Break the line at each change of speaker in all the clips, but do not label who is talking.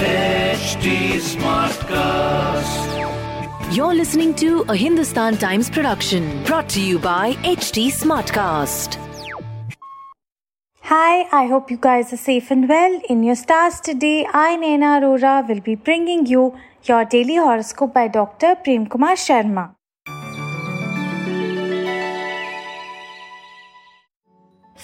HT Smartcast.
You're listening to a Hindustan Times production brought to you by HT Smartcast.
Hi, I hope you guys are safe and well. In your stars today, I, Naina Arora, will be bringing you your daily horoscope by Dr. Prem Kumar Sharma.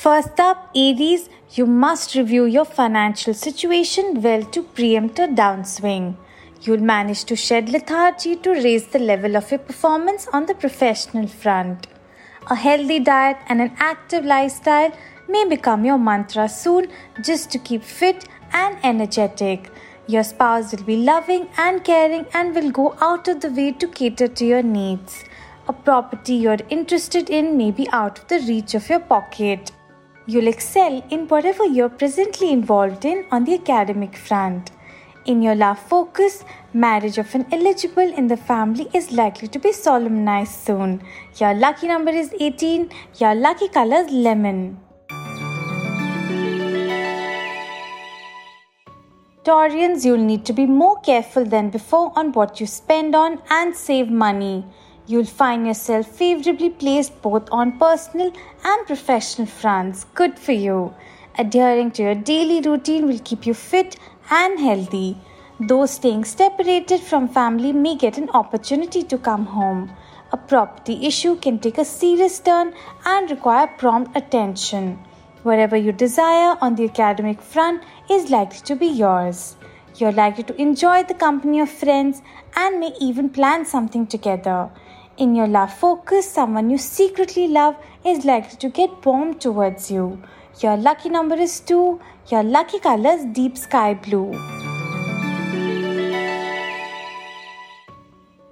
First up, Aries, you must review your financial situation well to preempt a downswing. You'll manage to shed lethargy to raise the level of your performance on the professional front. A healthy diet and an active lifestyle may become your mantra soon just to keep fit and energetic. Your spouse will be loving and caring and will go out of the way to cater to your needs. A property you're interested in may be out of the reach of your pocket. You'll excel in whatever you're presently involved in on the academic front. In your love focus, marriage of an eligible in the family is likely to be solemnized soon. Your lucky number is 18. Your lucky color is lemon. Taurians, you'll need to be more careful than before on what you spend on and save money. You'll find yourself favorably placed both on personal and professional fronts. Good for you. Adhering to your daily routine will keep you fit and healthy. Those staying separated from family may get an opportunity to come home. A property issue can take a serious turn and require prompt attention. Whatever you desire on the academic front is likely to be yours. You're likely to enjoy the company of friends and may even plan something together. In your love focus, someone you secretly love is likely to get warm towards you. Your lucky number is 2. Your lucky color is deep sky blue.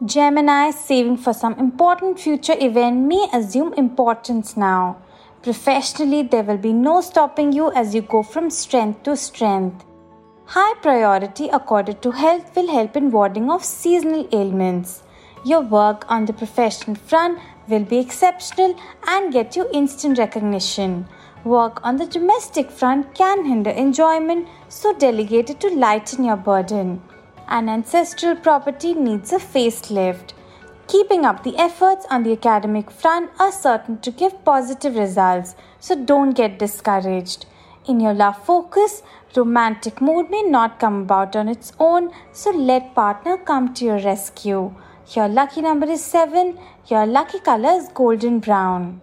Gemini, saving for some important future event may assume importance now. Professionally, there will be no stopping you as you go from strength to strength. High priority accorded to health will help in warding off seasonal ailments. Your work on the professional front will be exceptional and get you instant recognition. Work on the domestic front can hinder enjoyment, so delegate it to lighten your burden. An ancestral property needs a facelift. Keeping up the efforts on the academic front are certain to give positive results, so don't get discouraged. In your love focus, romantic mood may not come about on its own, so let partner come to your rescue. Your lucky number is 7. Your lucky color is golden brown.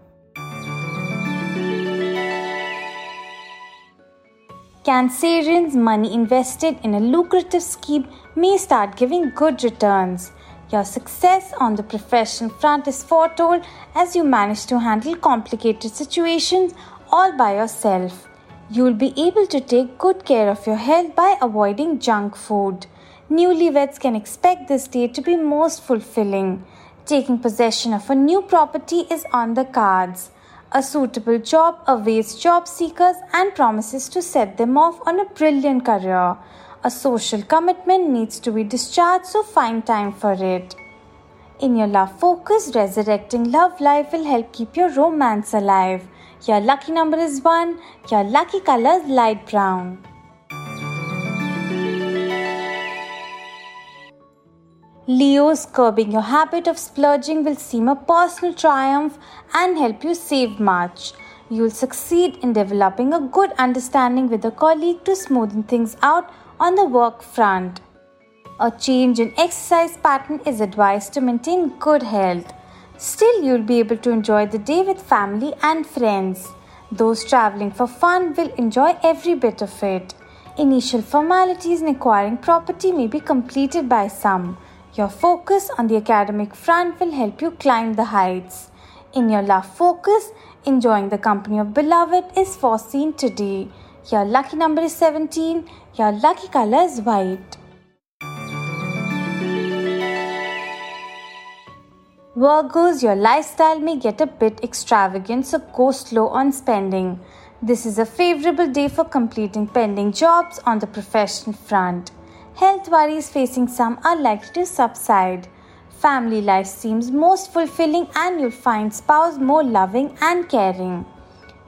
Cancerians' money invested in a lucrative scheme may start giving good returns. Your success on the professional front is foretold as you manage to handle complicated situations all by yourself. You will be able to take good care of your health by avoiding junk food. Newlyweds can expect this day to be most fulfilling. Taking possession of a new property is on the cards. A suitable job awaits job seekers and promises to set them off on a brilliant career. A social commitment needs to be discharged, so find time for it. In your love focus, resurrecting love life will help keep your romance alive. Your lucky number is 1. Your lucky color is light brown. Leo's curbing your habit of splurging will seem a personal triumph and help you save much. You'll succeed in developing a good understanding with a colleague to smoothen things out on the work front. A change in exercise pattern is advised to maintain good health. Still, you'll be able to enjoy the day with family and friends. Those traveling for fun will enjoy every bit of it. Initial formalities in acquiring property may be completed by some. Your focus on the academic front will help you climb the heights. In your love focus, enjoying the company of beloved is foreseen today. Your lucky number is 17. Your lucky color is white. Virgos, your lifestyle may get a bit extravagant, so go slow on spending. This is a favorable day for completing pending jobs on the professional front. Health worries facing some are likely to subside. Family life seems most fulfilling and you'll find spouse more loving and caring.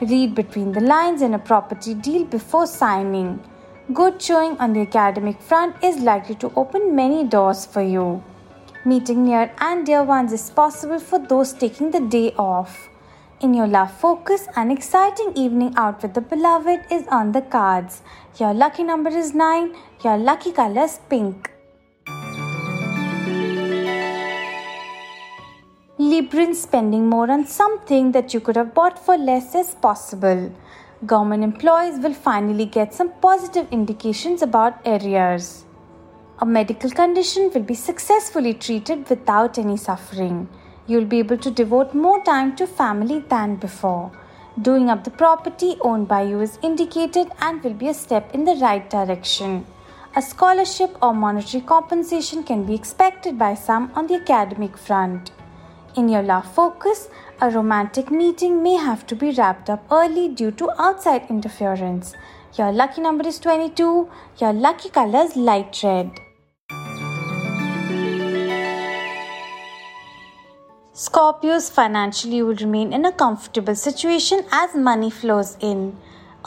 Read between the lines in a property deal before signing. Good showing on the academic front is likely to open many doors for you. Meeting near and dear ones is possible for those taking the day off. In your love focus, an exciting evening out with the beloved is on the cards. Your lucky number is 9, your lucky color is pink. Librans spending more on something that you could have bought for less is possible. Government employees will finally get some positive indications about arrears a medical condition will be successfully treated without any suffering. You'll be able to devote more time to family than before. Doing up the property owned by you is indicated and will be a step in the right direction. A scholarship or monetary compensation can be expected by some on the academic front. In your love focus, a romantic meeting may have to be wrapped up early due to outside interference. Your lucky number is 22. Your lucky color is light red. Scorpios financially will remain in a comfortable situation as money flows in.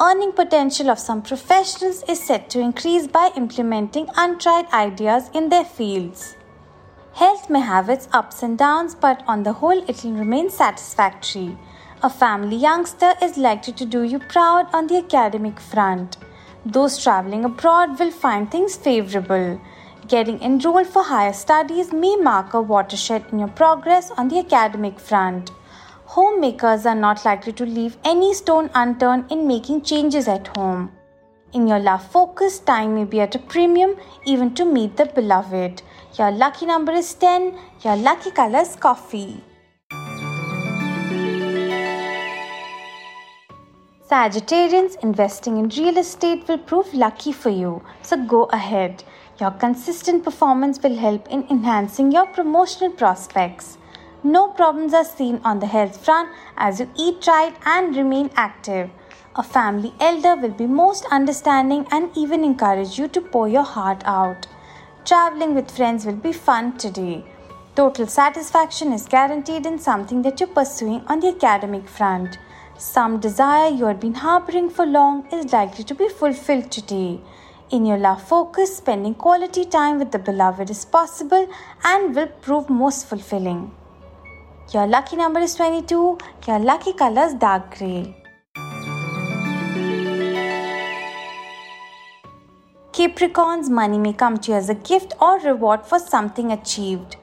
Earning potential of some professionals is set to increase by implementing untried ideas in their fields. Health may have its ups and downs, but on the whole, it will remain satisfactory. A family youngster is likely to do you proud on the academic front. Those traveling abroad will find things favorable. Getting enrolled for higher studies may mark a watershed in your progress on the academic front. Homemakers are not likely to leave any stone unturned in making changes at home. In your love focus, time may be at a premium even to meet the beloved. Your lucky number is 10, your lucky color is coffee. Sagittarians investing in real estate will prove lucky for you, so go ahead. Your consistent performance will help in enhancing your promotional prospects. No problems are seen on the health front as you eat right and remain active. A family elder will be most understanding and even encourage you to pour your heart out. Traveling with friends will be fun today. Total satisfaction is guaranteed in something that you're pursuing on the academic front. Some desire you have been harboring for long is likely to be fulfilled today. In your love focus, spending quality time with the beloved is possible and will prove most fulfilling. Your lucky number is 22. Your lucky color is dark grey. Capricorn's money may come to you as a gift or reward for something achieved.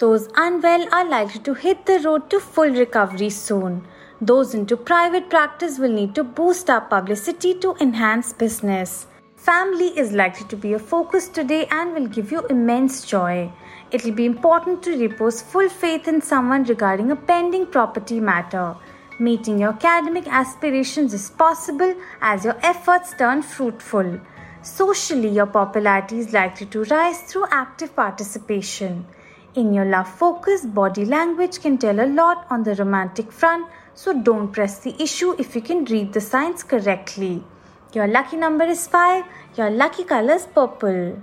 Those unwell are likely to hit the road to full recovery soon. Those into private practice will need to boost up publicity to enhance business. Family is likely to be a focus today and will give you immense joy. It will be important to repose full faith in someone regarding a pending property matter. Meeting your academic aspirations is possible as your efforts turn fruitful. Socially, your popularity is likely to rise through active participation. In your love focus, body language can tell a lot on the romantic front, so don't press the issue if you can read the signs correctly. Your lucky number is 5. Your lucky color is purple.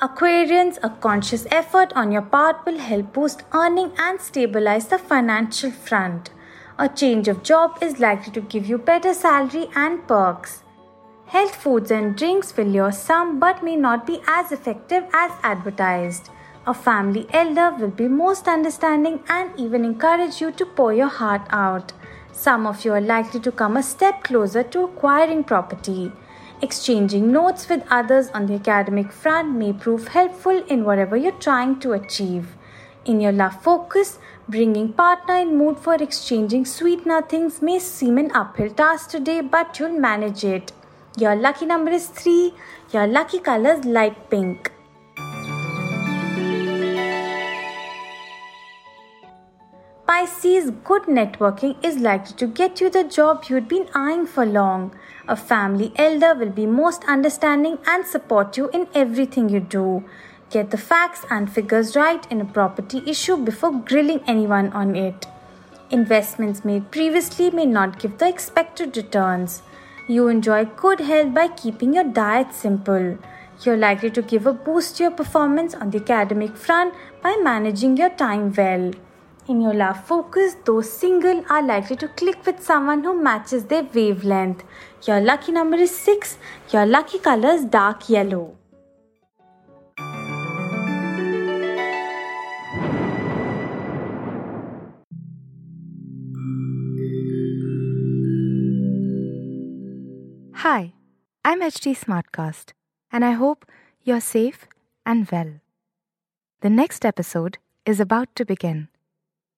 Aquarians, a conscious effort on your part will help boost earning and stabilize the financial front. A change of job is likely to give you better salary and perks. Health foods and drinks will lure some but may not be as effective as advertised. A family elder will be most understanding and even encourage you to pour your heart out. Some of you are likely to come a step closer to acquiring property. Exchanging notes with others on the academic front may prove helpful in whatever you're trying to achieve. In your love focus, bringing partner in mood for exchanging sweet nothings may seem an uphill task today, but you'll manage it. Your lucky number is 3. Your lucky color is light pink. Sees good networking is likely to get you the job you'd been eyeing for long. A family elder will be most understanding and support you in everything you do. Get the facts and figures right in a property issue before grilling anyone on it. Investments made previously may not give the expected returns. You enjoy good health by keeping your diet simple. You're likely to give a boost to your performance on the academic front by managing your time well. In your love focus, those single are likely to click with someone who matches their wavelength. Your lucky number is 6. Your lucky color is dark yellow.
Hi, I'm HT Smartcast, and I hope you're safe and well. The next episode is about to begin.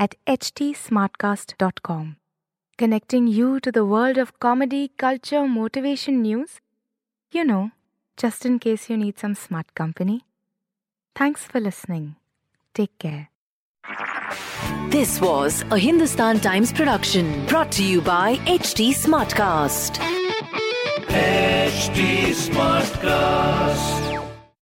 at htsmartcast.com, connecting you to the world of comedy, culture, motivation news. You know, just in case you need some smart company. Thanks for listening. Take care.
This was a Hindustan Times production brought to you by HT Smartcast.
HT Smartcast.